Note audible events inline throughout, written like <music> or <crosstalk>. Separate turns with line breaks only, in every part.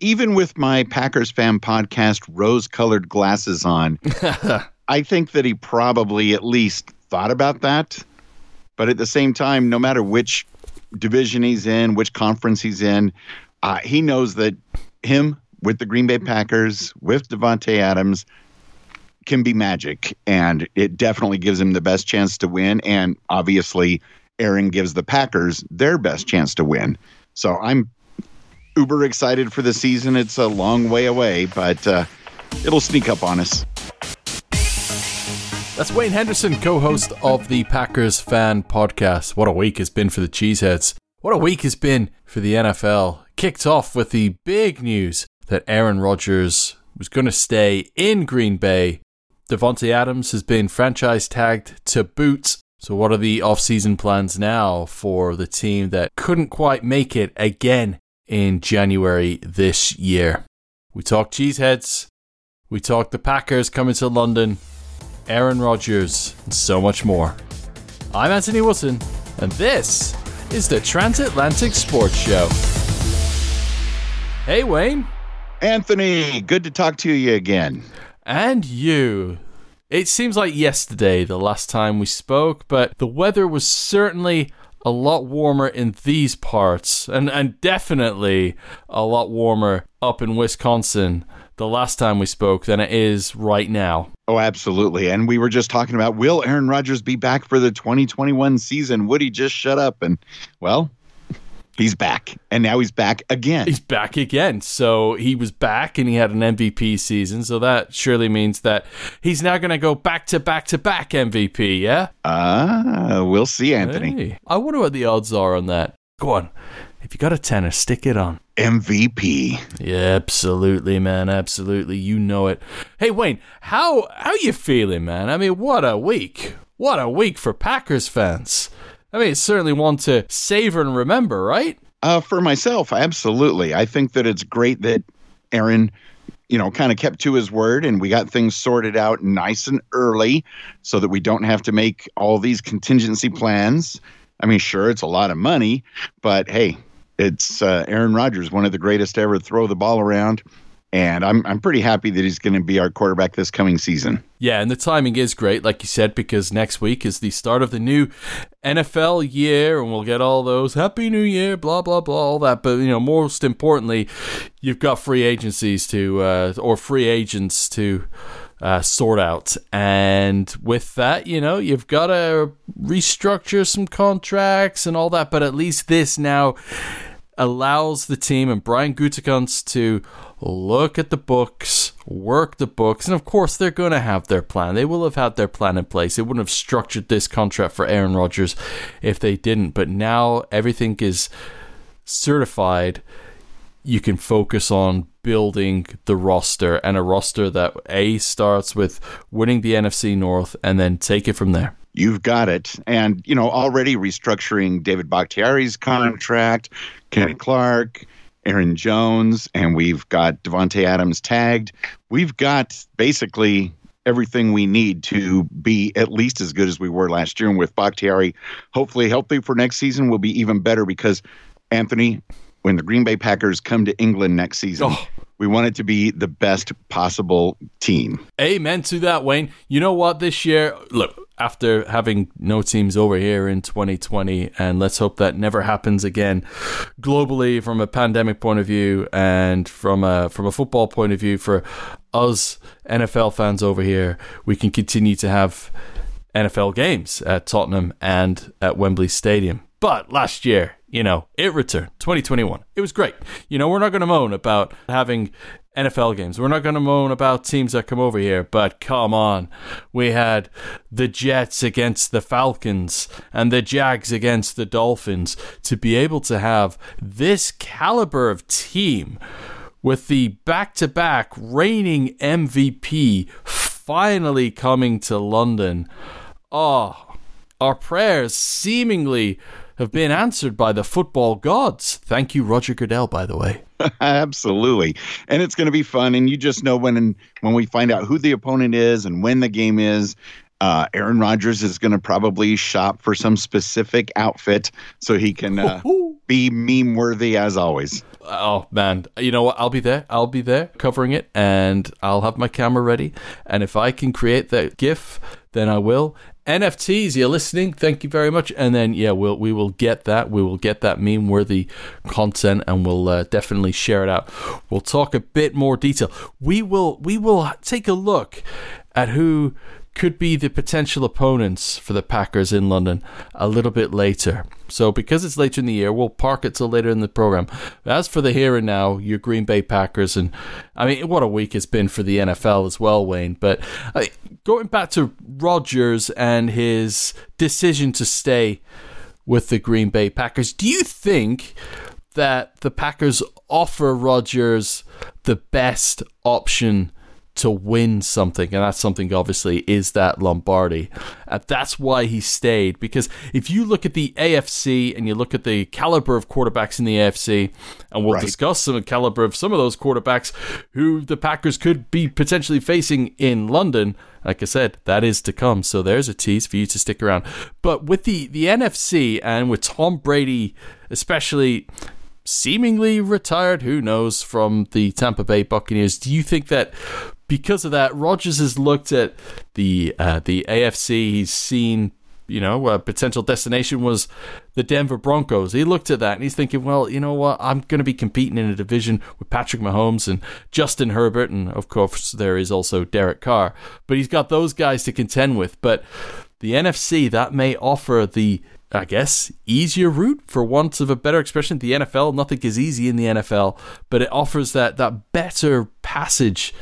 even with my Packers fan podcast rose colored glasses on, <laughs> I think that he probably at least thought about that. But at the same time, no matter which division he's in, which conference he's in, uh, he knows that him with the Green Bay Packers, with Davante Adams, can be magic. And it definitely gives him the best chance to win. And obviously, Aaron gives the Packers their best chance to win. So I'm uber excited for the season. It's a long way away, but uh, it'll sneak up on us.
That's Wayne Henderson, co host of the Packers Fan Podcast. What a week has been for the Cheeseheads. What a week has been for the NFL. Kicked off with the big news that Aaron Rodgers was going to stay in Green Bay. Davante Adams has been franchise tagged to boot. So, what are the off-season plans now for the team that couldn't quite make it again in January this year? We talked cheeseheads. We talked the Packers coming to London. Aaron Rodgers, and so much more. I'm Anthony Wootton, and this is the Transatlantic Sports Show. Hey, Wayne.
Anthony, good to talk to you again.
And you. It seems like yesterday, the last time we spoke, but the weather was certainly a lot warmer in these parts, and, and definitely a lot warmer up in Wisconsin the last time we spoke than it is right now.
Oh, absolutely. And we were just talking about will Aaron Rodgers be back for the 2021 season? Would he just shut up? And well, he's back. And now he's back again.
He's back again. So he was back and he had an MVP season. So that surely means that he's now going to go back to back to back MVP, yeah?
Ah, uh, we'll see, Anthony.
Hey, I wonder what the odds are on that. Go on. If you got a tenner, stick it on.
MVP.
Yeah, absolutely, man. Absolutely. You know it. Hey, Wayne, how how you feeling, man? I mean, what a week. What a week for Packers fans. I mean, it's certainly one to savor and remember, right?
Uh, for myself, absolutely. I think that it's great that Aaron, you know, kind of kept to his word and we got things sorted out nice and early so that we don't have to make all these contingency plans. I mean, sure, it's a lot of money, but hey, it's uh, Aaron Rodgers, one of the greatest to ever throw the ball around. And I'm I'm pretty happy that he's going to be our quarterback this coming season.
Yeah, and the timing is great, like you said, because next week is the start of the new NFL year, and we'll get all those Happy New Year, blah blah blah, all that. But you know, most importantly, you've got free agencies to uh, or free agents to uh, sort out. And with that, you know, you've got to restructure some contracts and all that. But at least this now allows the team and Brian Gutekunst to look at the books, work the books, and of course they're going to have their plan. They will have had their plan in place. They wouldn't have structured this contract for Aaron Rodgers if they didn't. But now everything is certified. You can focus on building the roster and a roster that A starts with winning the NFC North and then take it from there.
You've got it. And, you know, already restructuring David Bakhtiari's contract, Kenny Clark, Aaron Jones, and we've got Davante Adams tagged. We've got basically everything we need to be at least as good as we were last year. And with Bakhtiari hopefully healthy for next season, we'll be even better because Anthony, when the Green Bay Packers come to England next season, oh. we want it to be the best possible team.
Amen to that, Wayne. You know what? This year, look, after having no teams over here in 2020, and let's hope that never happens again globally from a pandemic point of view and from a from a football point of view for us NFL fans over here, we can continue to have NFL games at Tottenham and at Wembley Stadium. But last year, you know, it returned 2021. It was great. You know, we're not going to moan about having NFL games. We're not going to moan about teams that come over here, but come on. We had the Jets against the Falcons and the Jags against the Dolphins. To be able to have this caliber of team with the back to back reigning MVP finally coming to London. Oh, our prayers seemingly have been answered by the football gods. Thank you, Roger Goodell, by the way. <laughs>
Absolutely, and it's going to be fun. And you just know when when we find out who the opponent is and when the game is. Uh, Aaron Rodgers is going to probably shop for some specific outfit so he can uh, <laughs> be meme worthy as always.
Oh man, you know what? I'll be there. I'll be there covering it, and I'll have my camera ready. And if I can create that GIF, then I will. NFTs, you're listening. Thank you very much. And then yeah, we'll we will get that. We will get that meme worthy content, and we'll uh, definitely share it out. We'll talk a bit more detail. We will we will take a look at who could be the potential opponents for the Packers in London a little bit later. So, because it's later in the year, we'll park it till later in the program. As for the here and now, your Green Bay Packers, and I mean, what a week it's been for the NFL as well, Wayne. But uh, going back to Rodgers and his decision to stay with the Green Bay Packers, do you think that the Packers offer Rodgers the best option? To win something, and that something obviously is that Lombardi. Uh, that's why he stayed. Because if you look at the AFC and you look at the caliber of quarterbacks in the AFC, and we'll right. discuss some caliber of some of those quarterbacks who the Packers could be potentially facing in London. Like I said, that is to come. So there's a tease for you to stick around. But with the the NFC and with Tom Brady, especially seemingly retired, who knows, from the Tampa Bay Buccaneers. Do you think that because of that, Rodgers has looked at the uh, the AFC. He's seen, you know, a potential destination was the Denver Broncos. He looked at that and he's thinking, well, you know what? I'm going to be competing in a division with Patrick Mahomes and Justin Herbert, and of course there is also Derek Carr. But he's got those guys to contend with. But the NFC that may offer the I guess, easier route for want of a better expression. The NFL, nothing is easy in the NFL, but it offers that that better passage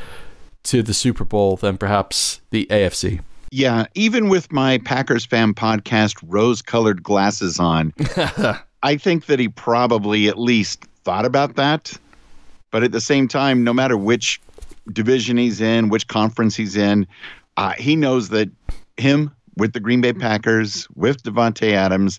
to the Super Bowl than perhaps the AFC.
Yeah, even with my Packers fan podcast rose colored glasses on, <laughs> I think that he probably at least thought about that. But at the same time, no matter which division he's in, which conference he's in, uh, he knows that him with the Green Bay Packers, with Davante Adams,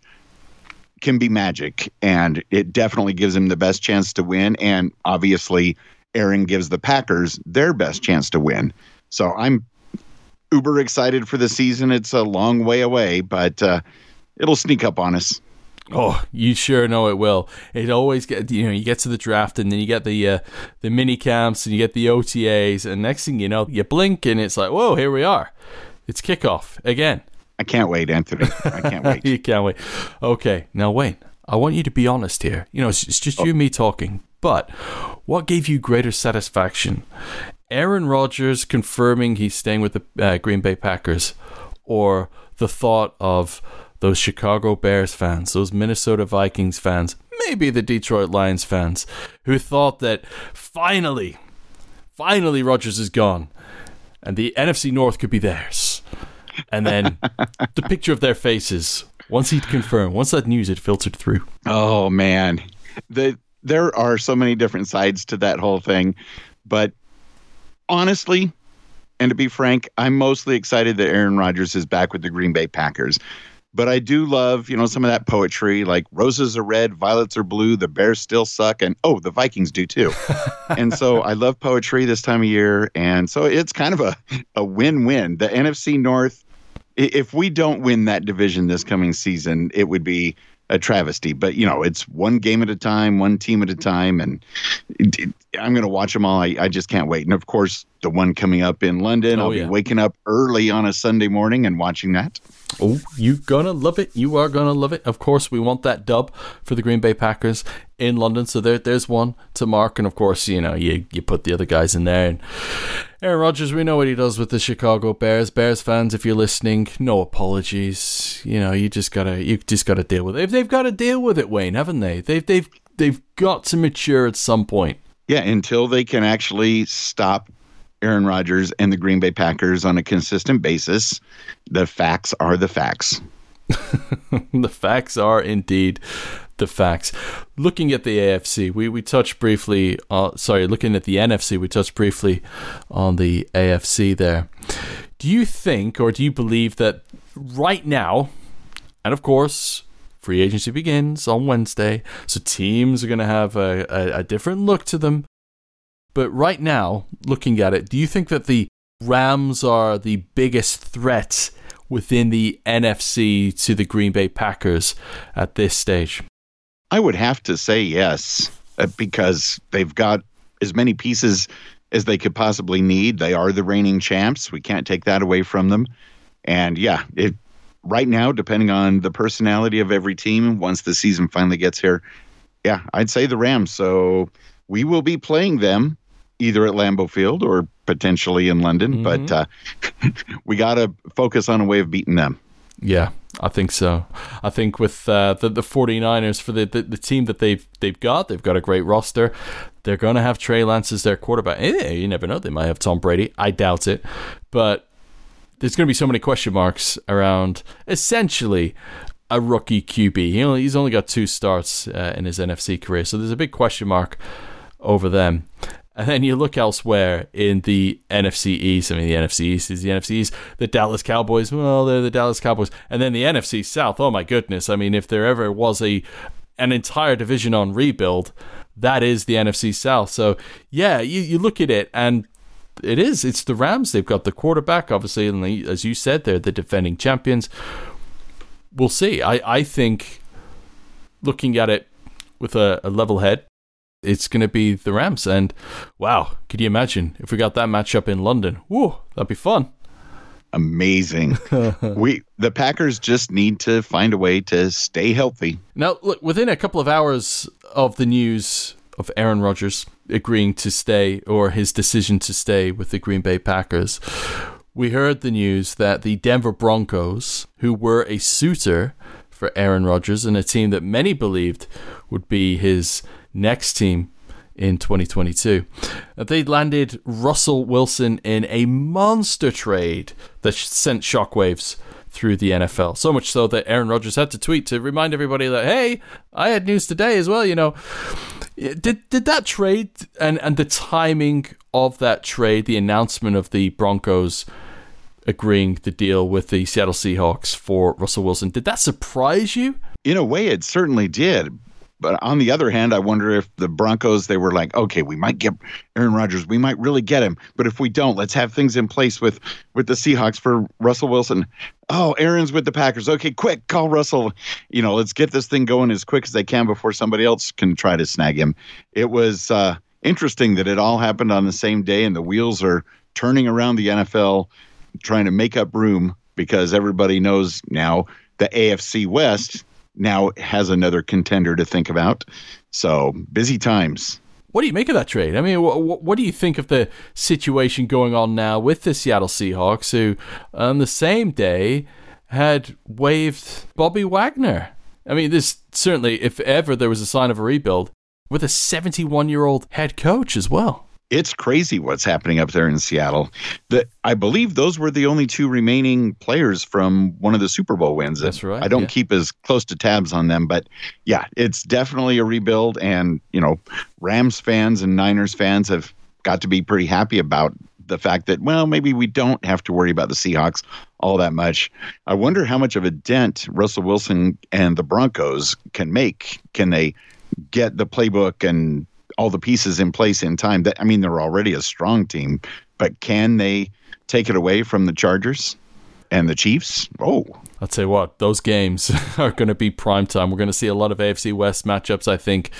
can be magic. And it definitely gives him the best chance to win. And obviously, Aaron gives the Packers their best chance to win. So I'm uber excited for the season. It's a long way away, but uh, it'll sneak up on us.
Oh, you sure know it will. It always get you know you get to the draft and then you get the uh, the mini camps and you get the OTAs and next thing you know you blink and it's like whoa here we are, it's kickoff again.
I can't wait, Anthony. I can't <laughs> wait.
you can't wait. Okay, now Wayne, I want you to be honest here. You know, it's, it's just oh. you and me talking. But what gave you greater satisfaction? Aaron Rodgers confirming he's staying with the uh, Green Bay Packers, or the thought of those Chicago Bears fans, those Minnesota Vikings fans, maybe the Detroit Lions fans, who thought that finally, finally Rodgers is gone and the NFC North could be theirs. And then the picture of their faces once he'd confirmed, once that news had filtered through.
Oh man, the there are so many different sides to that whole thing. But honestly, and to be frank, I'm mostly excited that Aaron Rodgers is back with the Green Bay Packers. But I do love, you know, some of that poetry like roses are red, violets are blue, the Bears still suck, and oh, the Vikings do too. <laughs> and so I love poetry this time of year. And so it's kind of a, a win win. The NFC North, if we don't win that division this coming season, it would be a travesty. But you know, it's one game at a time, one team at a time, and it, it, I'm going to watch them all. I, I, just can't wait. And of course, the one coming up in London, oh, I'll yeah. be waking up early on a Sunday morning and watching that.
Oh, you're gonna love it. You are gonna love it. Of course, we want that dub for the Green Bay Packers in London. So there, there's one to mark. And of course, you know, you you put the other guys in there. And Aaron Rodgers, we know what he does with the Chicago Bears. Bears fans, if you're listening, no apologies. You know, you just gotta you just gotta deal with it. If they've got to deal with it, Wayne, haven't they? They've they've they've got to mature at some point.
Yeah, until they can actually stop Aaron Rodgers and the Green Bay Packers on a consistent basis. The facts are the facts. <laughs>
the facts are indeed the facts. Looking at the AFC, we, we touched briefly, uh, sorry, looking at the NFC, we touched briefly on the AFC there. Do you think or do you believe that right now, and of course, free agency begins on Wednesday, so teams are going to have a, a, a different look to them but right now, looking at it, do you think that the Rams are the biggest threat within the NFC to the Green Bay Packers at this stage?
I would have to say yes, uh, because they've got as many pieces as they could possibly need. They are the reigning champs. We can't take that away from them. And yeah, it right now, depending on the personality of every team, once the season finally gets here, yeah, I'd say the Rams. So we will be playing them either at Lambeau Field or potentially in London, mm-hmm. but uh, <laughs> we got to focus on a way of beating them.
Yeah, I think so. I think with uh, the the 49ers for the, the, the team that they've they've got, they've got a great roster. They're going to have Trey Lance as their quarterback. Eh, you never know; they might have Tom Brady. I doubt it, but there's going to be so many question marks around essentially a rookie QB. He only, he's only got two starts uh, in his NFC career, so there's a big question mark over them. And then you look elsewhere in the NFC East. I mean, the NFC East is the NFC East. The Dallas Cowboys, well, they're the Dallas Cowboys. And then the NFC South, oh my goodness. I mean, if there ever was a an entire division on rebuild, that is the NFC South. So, yeah, you, you look at it and it is. It's the Rams. They've got the quarterback, obviously, and they, as you said, they're the defending champions. We'll see. I, I think looking at it with a, a level head, it's going to be the Rams. And wow, could you imagine if we got that matchup in London? Whoa, that'd be fun.
Amazing. <laughs> we the Packers just need to find a way to stay healthy.
Now, look, within a couple of hours of the news of Aaron Rodgers agreeing to stay or his decision to stay with the Green Bay Packers, we heard the news that the Denver Broncos, who were a suitor for Aaron Rodgers and a team that many believed would be his next team in 2022. Uh, they landed Russell Wilson in a monster trade that sent shockwaves through the NFL. So much so that Aaron Rodgers had to tweet to remind everybody that, hey, I had news today as well, you know. Did did that trade and, and the timing of that trade, the announcement of the Broncos agreeing the deal with the Seattle Seahawks for Russell Wilson, did that surprise you?
In a way, it certainly did. But on the other hand, I wonder if the Broncos they were like, okay, we might get Aaron Rodgers, we might really get him, but if we don't, let's have things in place with with the Seahawks for Russell Wilson. Oh, Aaron's with the Packers. Okay, quick, call Russell. You know, let's get this thing going as quick as they can before somebody else can try to snag him. It was uh, interesting that it all happened on the same day, and the wheels are turning around the NFL, trying to make up room because everybody knows now the AFC West now has another contender to think about. So busy times.
What do you make of that trade? I mean, what, what do you think of the situation going on now with the Seattle Seahawks, who on the same day had waived Bobby Wagner? I mean, this certainly, if ever there was a sign of a rebuild, with a 71 year old head coach as well
it's crazy what's happening up there in Seattle. That I believe those were the only two remaining players from one of the Super Bowl wins.
That's right.
I don't
yeah.
keep as close to tabs on them, but yeah, it's definitely a rebuild. And you know, Rams fans and Niners fans have got to be pretty happy about the fact that well, maybe we don't have to worry about the Seahawks all that much. I wonder how much of a dent Russell Wilson and the Broncos can make. Can they get the playbook and all the pieces in place in time. That I mean, they're already a strong team, but can they take it away from the Chargers and the Chiefs? Oh,
I'll tell you what, those games <laughs> are going to be prime time. We're going to see a lot of AFC West matchups, I think,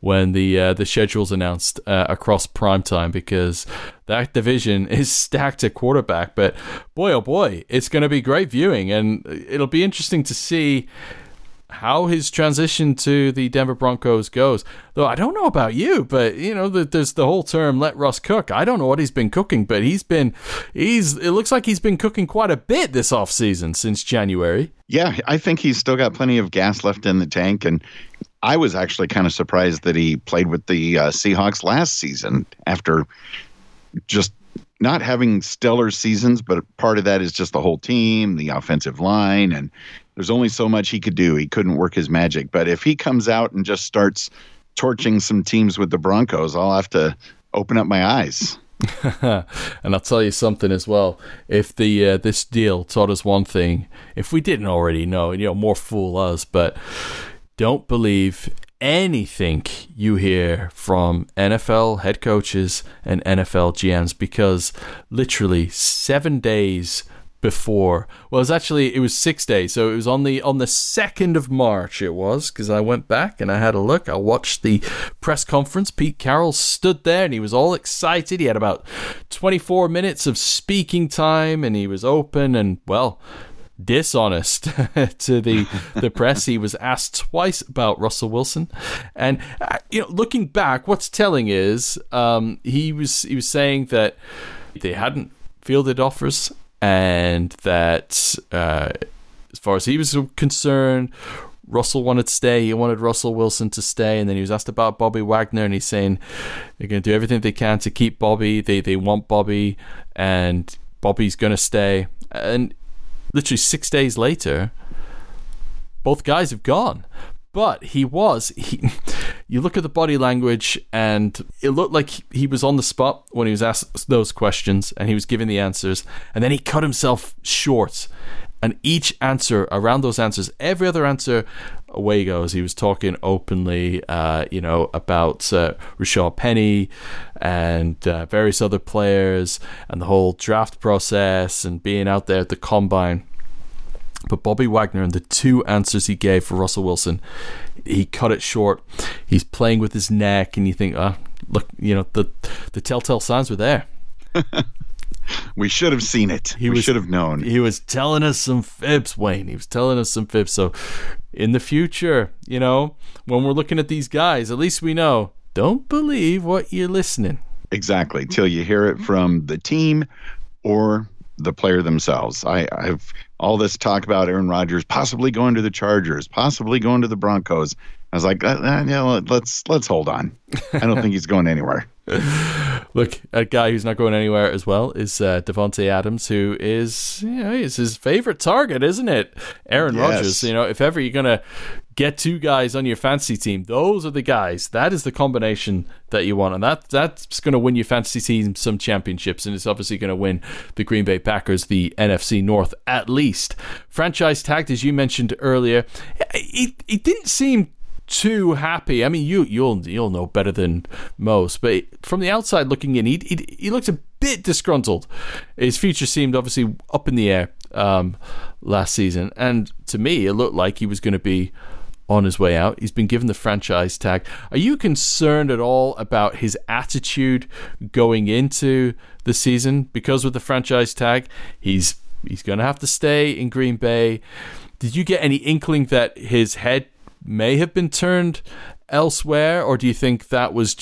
when the uh, the schedule's announced uh, across prime time because that division <laughs> is stacked at quarterback. But boy, oh boy, it's going to be great viewing, and it'll be interesting to see how his transition to the Denver Broncos goes. Though I don't know about you, but you know, there's the whole term "let Russ cook." I don't know what he's been cooking, but he's been he's it looks like he's been cooking quite a bit this off season since January.
Yeah, I think he's still got plenty of gas left in the tank, and I was actually kind of surprised that he played with the uh, Seahawks last season after just not having stellar seasons, but part of that is just the whole team, the offensive line, and there's only so much he could do. He couldn't work his magic. But if he comes out and just starts torching some teams with the Broncos, I'll have to open up my eyes. <laughs>
and I'll tell you something as well. If the uh, this deal taught us one thing, if we didn't already know, and you know, more fool us, but don't believe anything you hear from NFL head coaches and NFL GMs because literally seven days before. Well, it was actually it was six days. So it was on the on the second of March. It was because I went back and I had a look. I watched the press conference. Pete Carroll stood there and he was all excited. He had about twenty four minutes of speaking time and he was open and well dishonest <laughs> to the the press. He was asked twice about Russell Wilson, and uh, you know, looking back, what's telling is um, he was he was saying that they hadn't fielded offers and that uh, as far as he was concerned, Russell wanted to stay. He wanted Russell Wilson to stay, and then he was asked about Bobby Wagner, and he's saying they're going to do everything they can to keep Bobby. They they want Bobby, and Bobby's going to stay. And literally six days later, both guys have gone. But he was he. <laughs> You look at the body language, and it looked like he was on the spot when he was asked those questions, and he was giving the answers, and then he cut himself short. And each answer around those answers, every other answer, away goes. He was talking openly, uh, you know, about uh, Rashaad Penny and uh, various other players, and the whole draft process, and being out there at the combine. But Bobby Wagner and the two answers he gave for Russell Wilson, he cut it short. He's playing with his neck, and you think, ah, oh, look, you know, the the telltale signs were there. <laughs>
we should have seen it. He we was, should have known.
He was telling us some fibs, Wayne. He was telling us some fibs. So, in the future, you know, when we're looking at these guys, at least we know don't believe what you're listening.
Exactly. Till you hear it from the team or the player themselves. I, I've all this talk about Aaron Rodgers possibly going to the Chargers, possibly going to the Broncos. I was like, uh, uh, yeah, let's let's hold on. I don't think he's going anywhere. <laughs>
Look, a guy who's not going anywhere as well is uh, Davante Adams, who is you know is his favorite target, isn't it? Aaron yes. Rodgers. You know, if ever you're gonna get two guys on your fantasy team, those are the guys. That is the combination that you want, and that that's going to win your fantasy team some championships, and it's obviously going to win the Green Bay Packers the NFC North at least. Franchise tagged, as you mentioned earlier, it, it didn't seem too happy. I mean, you you'll you'll know better than most, but from the outside looking in, he he, he looks a bit disgruntled. His future seemed obviously up in the air um, last season, and to me, it looked like he was going to be on his way out. He's been given the franchise tag. Are you concerned at all about his attitude going into the season because with the franchise tag, he's he's going to have to stay in Green Bay. Did you get any inkling that his head may have been turned elsewhere, or do you think that was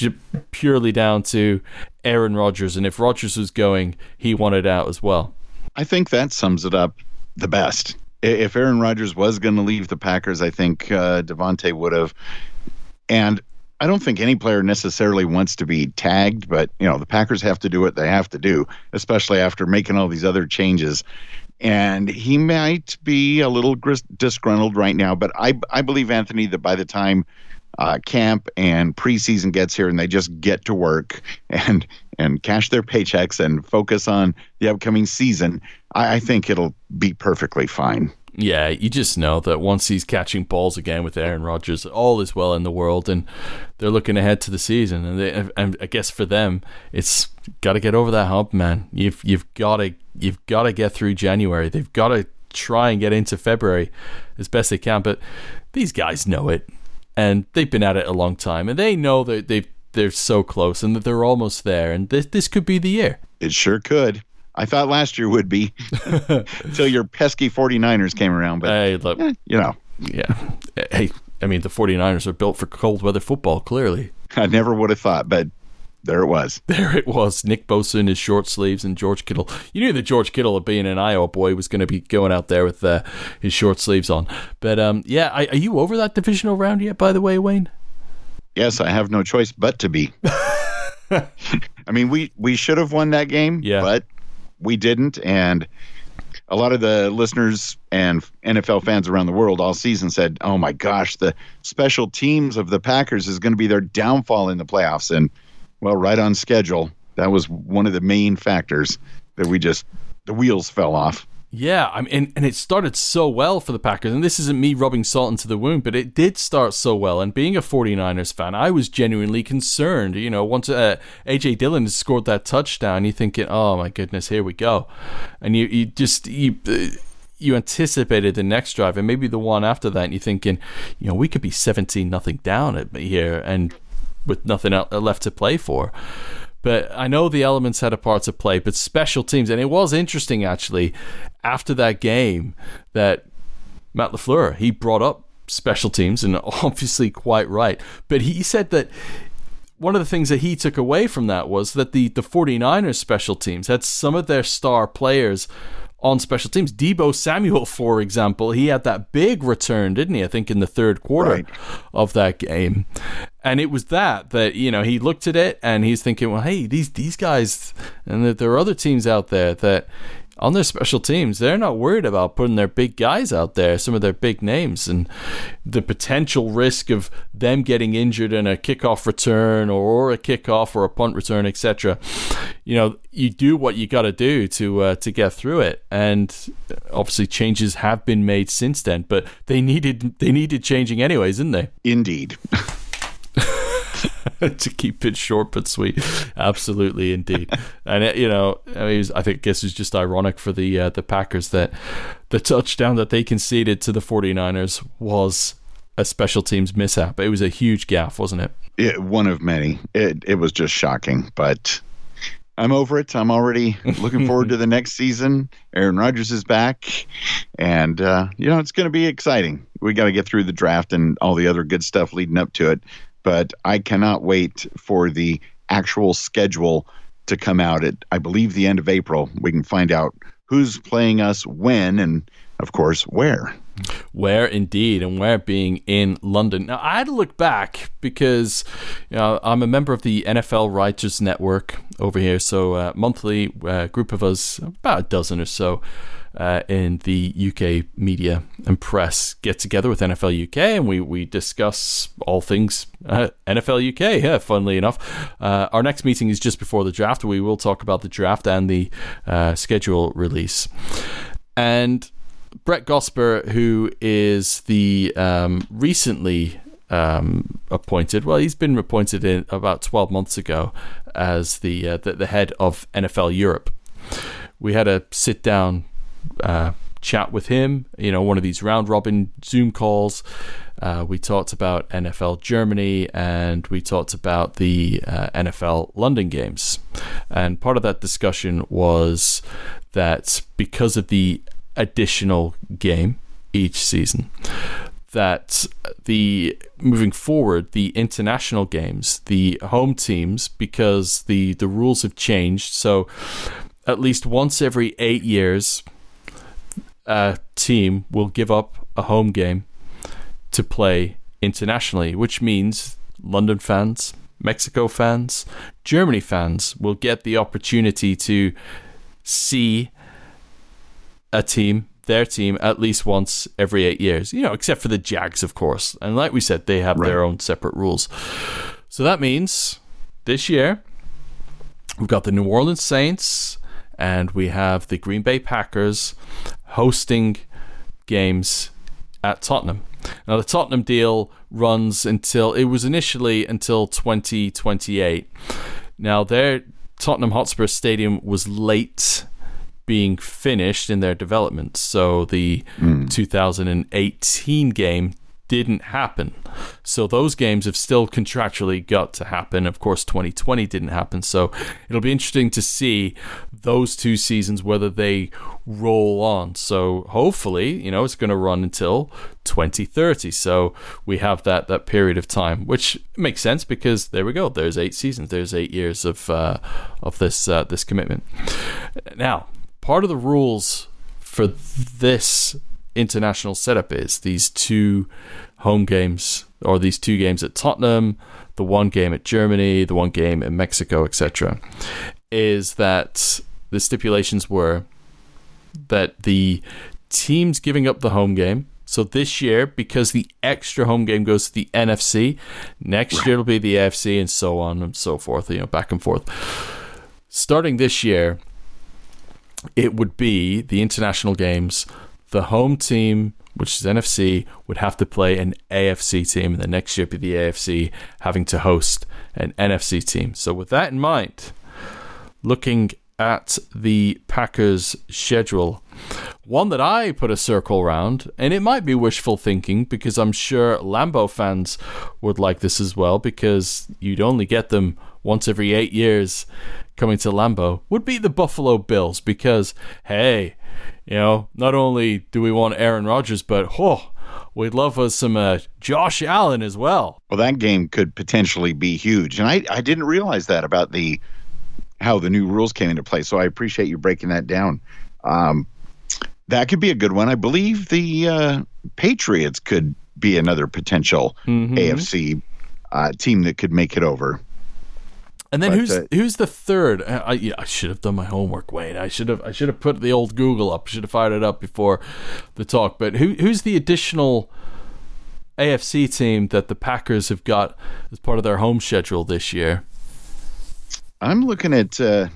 purely down to Aaron Rodgers? And if Rodgers was going, he wanted out as well.
I think that sums it up the best. If Aaron Rodgers was going to leave the Packers, I think uh, Davante would have. And I don't think any player necessarily wants to be tagged, but you know the Packers have to do what they have to do, especially after making all these other changes and he might be a little gris- disgruntled right now. But I I believe Anthony that by the time uh, camp and preseason gets here and they just get to work and and cash their paychecks and focus on the upcoming season, I, I think it'll be perfectly fine.
Yeah, you just know that once he's catching balls again with Aaron Rodgers, all is well in the world, and they're looking ahead to the season. And, they, and I guess for them, it's got to get over that hump, man. You've you've got to you've got to get through January. They've got to try and get into February as best they can. But these guys know it, and they've been at it a long time, and they know that they they're so close and that they're almost there. And this this could be the year.
It sure could. I thought last year would be <laughs> until your pesky 49ers came around. But, hey, look, eh, you know.
Yeah. Hey, I mean, the 49ers are built for cold weather football, clearly.
I never would have thought, but there it was. <laughs>
There it was. Nick Bosa in his short sleeves and George Kittle. You knew that George Kittle, being an Iowa boy, was going to be going out there with uh, his short sleeves on. But um, yeah, are you over that divisional round yet? By the way, Wayne.
Yes, I have no choice but to be. <laughs> I mean, we we should have won that game, yeah. but we didn't, and a lot of the listeners and NFL fans around the world all season said, "Oh my gosh, the special teams of the Packers is going to be their downfall in the playoffs." And well, right on schedule. That was one of the main factors that we just the wheels fell off.
Yeah, I mean, and, and it started so well for the Packers. And this isn't me rubbing salt into the wound, but it did start so well. And being a 49ers fan, I was genuinely concerned. You know, once uh, AJ Dillon scored that touchdown, you're thinking, oh my goodness, here we go. And you, you just, you, you anticipated the next drive and maybe the one after that, and you're thinking, you know, we could be 17 nothing down here and with nothing uh, left to play for. But I know the elements had a part to play, but special teams, and it was interesting actually after that game that Matt LaFleur, he brought up special teams and <laughs> obviously quite right. But he said that one of the things that he took away from that was that the, the 49ers special teams had some of their star players on special teams. Deebo Samuel, <laughs> for example, he had that big return, didn't he? I think in the third quarter right. of that game. And it was that that you know he looked at it and he's thinking, well, hey, these these guys, and that there are other teams out there that on their special teams, they're not worried about putting their big guys out there, some of their big names, and the potential risk of them getting injured in a kickoff return or a kickoff or a punt return, etc. You know, you do what you got to do to uh, to get through it, and obviously changes have been made since then, but they needed they needed changing anyways, didn't they?
Indeed. <laughs> <laughs>
to keep it short but sweet. Absolutely, indeed. and it, you know, I, mean, was, I think guess it's just ironic for the uh, the Packers that the touchdown that they conceded to the 49ers was a special teams mishap. It was a huge gaffe, wasn't it?
it one of many. It it was just shocking, but I'm over it. I'm already looking <laughs> forward to the next season. Aaron Rodgers is back, and uh, you know it's going to be exciting. We got to get through the draft and all the other good stuff leading up to it but I cannot wait for the actual schedule to come out at, I believe, the end of April. We can find out who's playing us when and, of course, where.
Where indeed, and where being in London. Now, I had to look back because you know, I'm a member of the NFL Writers Network over here. So, uh, monthly uh, group of us, about a dozen or so, uh, in the UK media and press get together with NFL UK and we, we discuss all things uh, NFL UK. Yeah, funnily enough. Uh, our next meeting is just before the draft. We will talk about the draft and the uh, schedule release. And Brett Gosper, who is the um, recently um, appointed. Well, he's been appointed in about 12 months ago as the, uh, the, the head of NFL Europe. We had a sit down uh, chat with him. You know, one of these round robin Zoom calls. Uh, we talked about NFL Germany and we talked about the uh, NFL London games. And part of that discussion was that because of the additional game each season, that the moving forward, the international games, the home teams, because the the rules have changed, so at least once every eight years, a team will give up a home game to play internationally, which means London fans, Mexico fans, Germany fans will get the opportunity to see a team, their team, at least once every eight years. You know, except for the Jags, of course. And like we said, they have right. their own separate rules. So that means this year we've got the New Orleans Saints and we have the Green Bay Packers hosting games at Tottenham. Now, the Tottenham deal runs until it was initially until 2028. Now, their Tottenham Hotspur Stadium was late being finished in their development, so the mm. 2018 game didn't happen. So those games have still contractually got to happen. Of course, 2020 didn't happen. So it'll be interesting to see those two seasons whether they roll on. So hopefully, you know, it's going to run until 2030. So we have that that period of time, which makes sense because there we go. There's eight seasons. There's eight years of uh, of this uh, this commitment. Now, part of the rules for this international setup is these two home games or these two games at Tottenham, the one game at Germany, the one game in Mexico, etc. Is that the stipulations were that the teams giving up the home game. So this year, because the extra home game goes to the NFC, next year it'll be the AFC, and so on and so forth. You know, back and forth. Starting this year, it would be the international games. The home team, which is NFC, would have to play an AFC team, and the next year be the AFC having to host an NFC team. So, with that in mind, looking at the Packers' schedule, one that I put a circle around, and it might be wishful thinking because I'm sure Lambeau fans would like this as well because you'd only get them once every eight years coming to Lambeau, would be the Buffalo Bills because, hey, you know, not only do we want Aaron Rodgers, but oh, we'd love us some uh, Josh Allen as well.
Well, that game could potentially be huge, and I I didn't realize that about the how the new rules came into play. So I appreciate you breaking that down. Um, that could be a good one. I believe the uh, Patriots could be another potential mm-hmm. AFC uh, team that could make it over.
And then but, who's uh, who's the third? I, yeah, I should have done my homework, Wayne. I should have I should have put the old Google up. Should have fired it up before the talk. But who who's the additional AFC team that the Packers have got as part of their home schedule this year?
I'm looking at. Uh,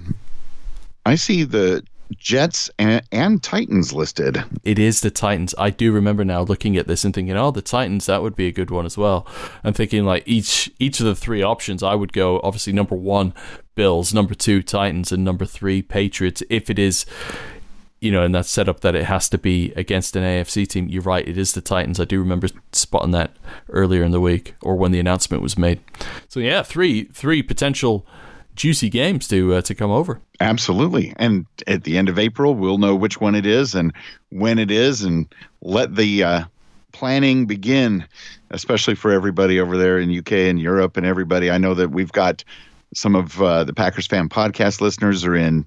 I see the Jets and, and, Titans listed.
It is the Titans. I do remember now looking at this and thinking, oh, the Titans, that would be a good one as well. I'm thinking like each each of the three options, I would go obviously number one, Bills, number two, Titans, and number three, Patriots. If it is, you know, in that setup that it has to be against an AFC team, you're right. It is the Titans. I do remember spotting that earlier in the week or when the announcement was made. So yeah, three three potential juicy games to uh, to come over.
Absolutely, and at the end of April, we'll know which one it is and when it is, and let the uh, planning begin. Especially for everybody over there in UK and Europe and everybody. I know that we've got some of uh, the Packers fan podcast listeners are in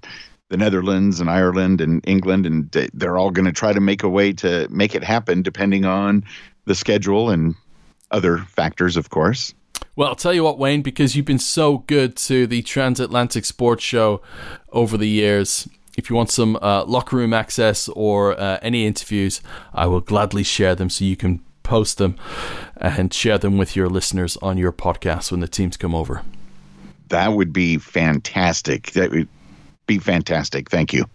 the Netherlands and Ireland and England, and they're all going to try to make a way to make it happen, depending on the schedule and other factors, of course.
Well, I'll tell you what, Wayne, because you've been so good to the Transatlantic Sports Show over the years. If you want some uh, locker room access or uh, any interviews, I will gladly share them so you can post them and share them with your listeners on your podcast when the teams come over.
That would be fantastic. That would be fantastic. Thank you.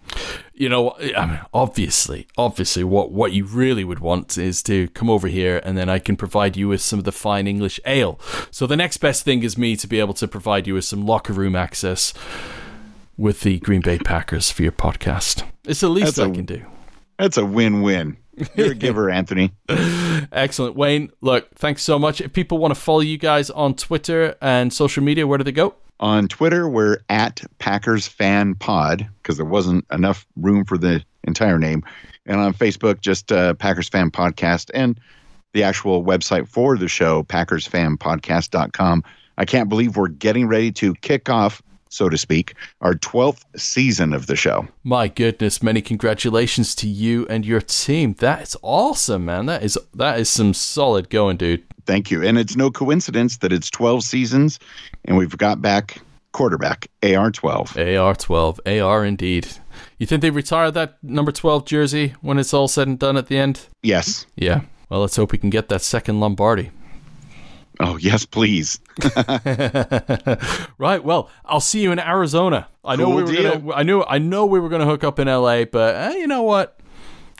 You know, I mean, obviously, obviously, what what you really would want is to come over here, and then I can provide you with some of the fine English ale. So the next best thing is me to be able to provide you with some locker room access with the Green Bay Packers for your podcast. It's the least I can do.
That's a win-win. You're a giver, <laughs> Anthony.
Excellent. Wayne, look, thanks so much. If people want to follow you guys on Twitter and social media, where do they go?
On Twitter, we're at Packers Fan Pod because there wasn't enough room for the entire name. And on Facebook, just uh, Packers Fan Podcast and the actual website for the show, PackersFanPodcast.com. I can't believe we're getting ready to kick off so to speak, our 12th season of the show.
My goodness, many congratulations to you and your team. That is awesome, man. That is that is some solid going, dude.
Thank you. And it's no coincidence that it's 12 seasons and we've got back quarterback AR12.
AR12. AR indeed. You think they retire that number 12 jersey when it's all said and done at the end?
Yes.
Yeah. Well, let's hope we can get that second Lombardi.
Oh, yes, please. <laughs>
right. Well, I'll see you in Arizona. I know cool we were deal. gonna I knew I know we were going to hook up in LA, but eh, you know what?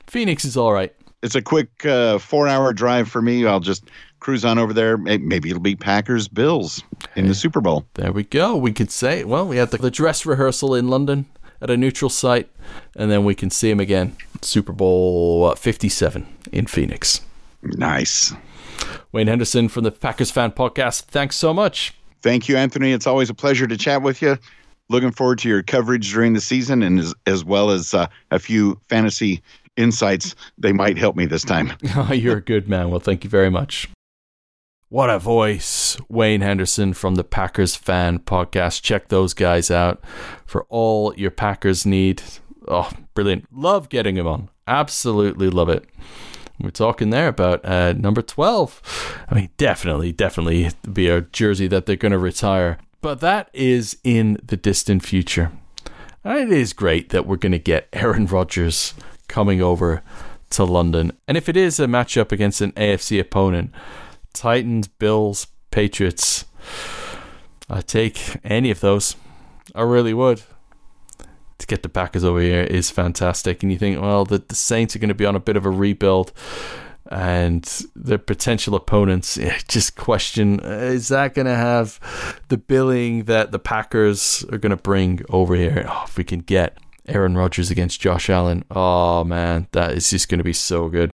Phoenix is all right.
It's a quick uh, 4-hour drive for me. I'll just cruise on over there. Maybe it'll be Packers Bills in the Super Bowl.
There we go. We could say, well, we had the, the dress rehearsal in London at a neutral site, and then we can see him again. Super Bowl what, 57 in Phoenix.
Nice.
Wayne Henderson from the Packers Fan Podcast. Thanks so much.
Thank you, Anthony. It's always a pleasure to chat with you. Looking forward to your coverage during the season and as, as well as uh, a few fantasy insights. They might help me this time. <laughs>
oh, you're a good man. Well, thank you very much. What a voice. Wayne Henderson from the Packers Fan Podcast. Check those guys out for all your Packers need. Oh, brilliant. Love getting him on. Absolutely love it. We're talking there about uh, number 12. I mean, definitely, definitely be a jersey that they're going to retire. But that is in the distant future. And it is great that we're going to get Aaron Rodgers coming over to London. And if it is a matchup against an AFC opponent, Titans, Bills, Patriots, I take any of those. I really would. To get the Packers over here is fantastic. And you think, well, the, the Saints are going to be on a bit of a rebuild and the potential opponents eh, just question eh, is that going to have the billing that the Packers are going to bring over here? Oh, if we can get Aaron Rodgers against Josh Allen, oh man, that is just going to be so good.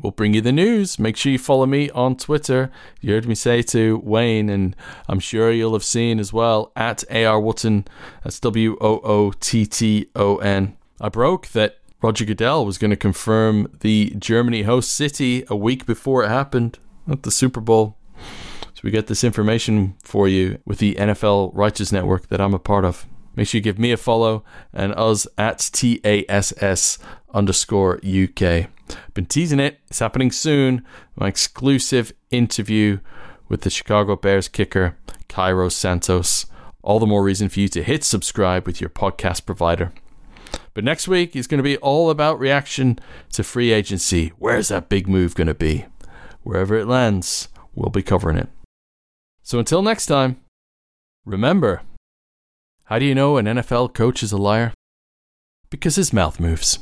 We'll bring you the news. Make sure you follow me on Twitter. You heard me say to Wayne, and I'm sure you'll have seen as well at AR Wootton. That's W O O T T O N. I broke that Roger Goodell was going to confirm the Germany host city a week before it happened at the Super Bowl. So we get this information for you with the NFL Writers Network that I'm a part of. Make sure you give me a follow and us at TASS underscore UK. Been teasing it. It's happening soon. My exclusive interview with the Chicago Bears kicker, Cairo Santos. All the more reason for you to hit subscribe with your podcast provider. But next week is going to be all about reaction to free agency. Where's that big move going to be? Wherever it lands, we'll be covering it. So until next time, remember how do you know an NFL coach is a liar? Because his mouth moves.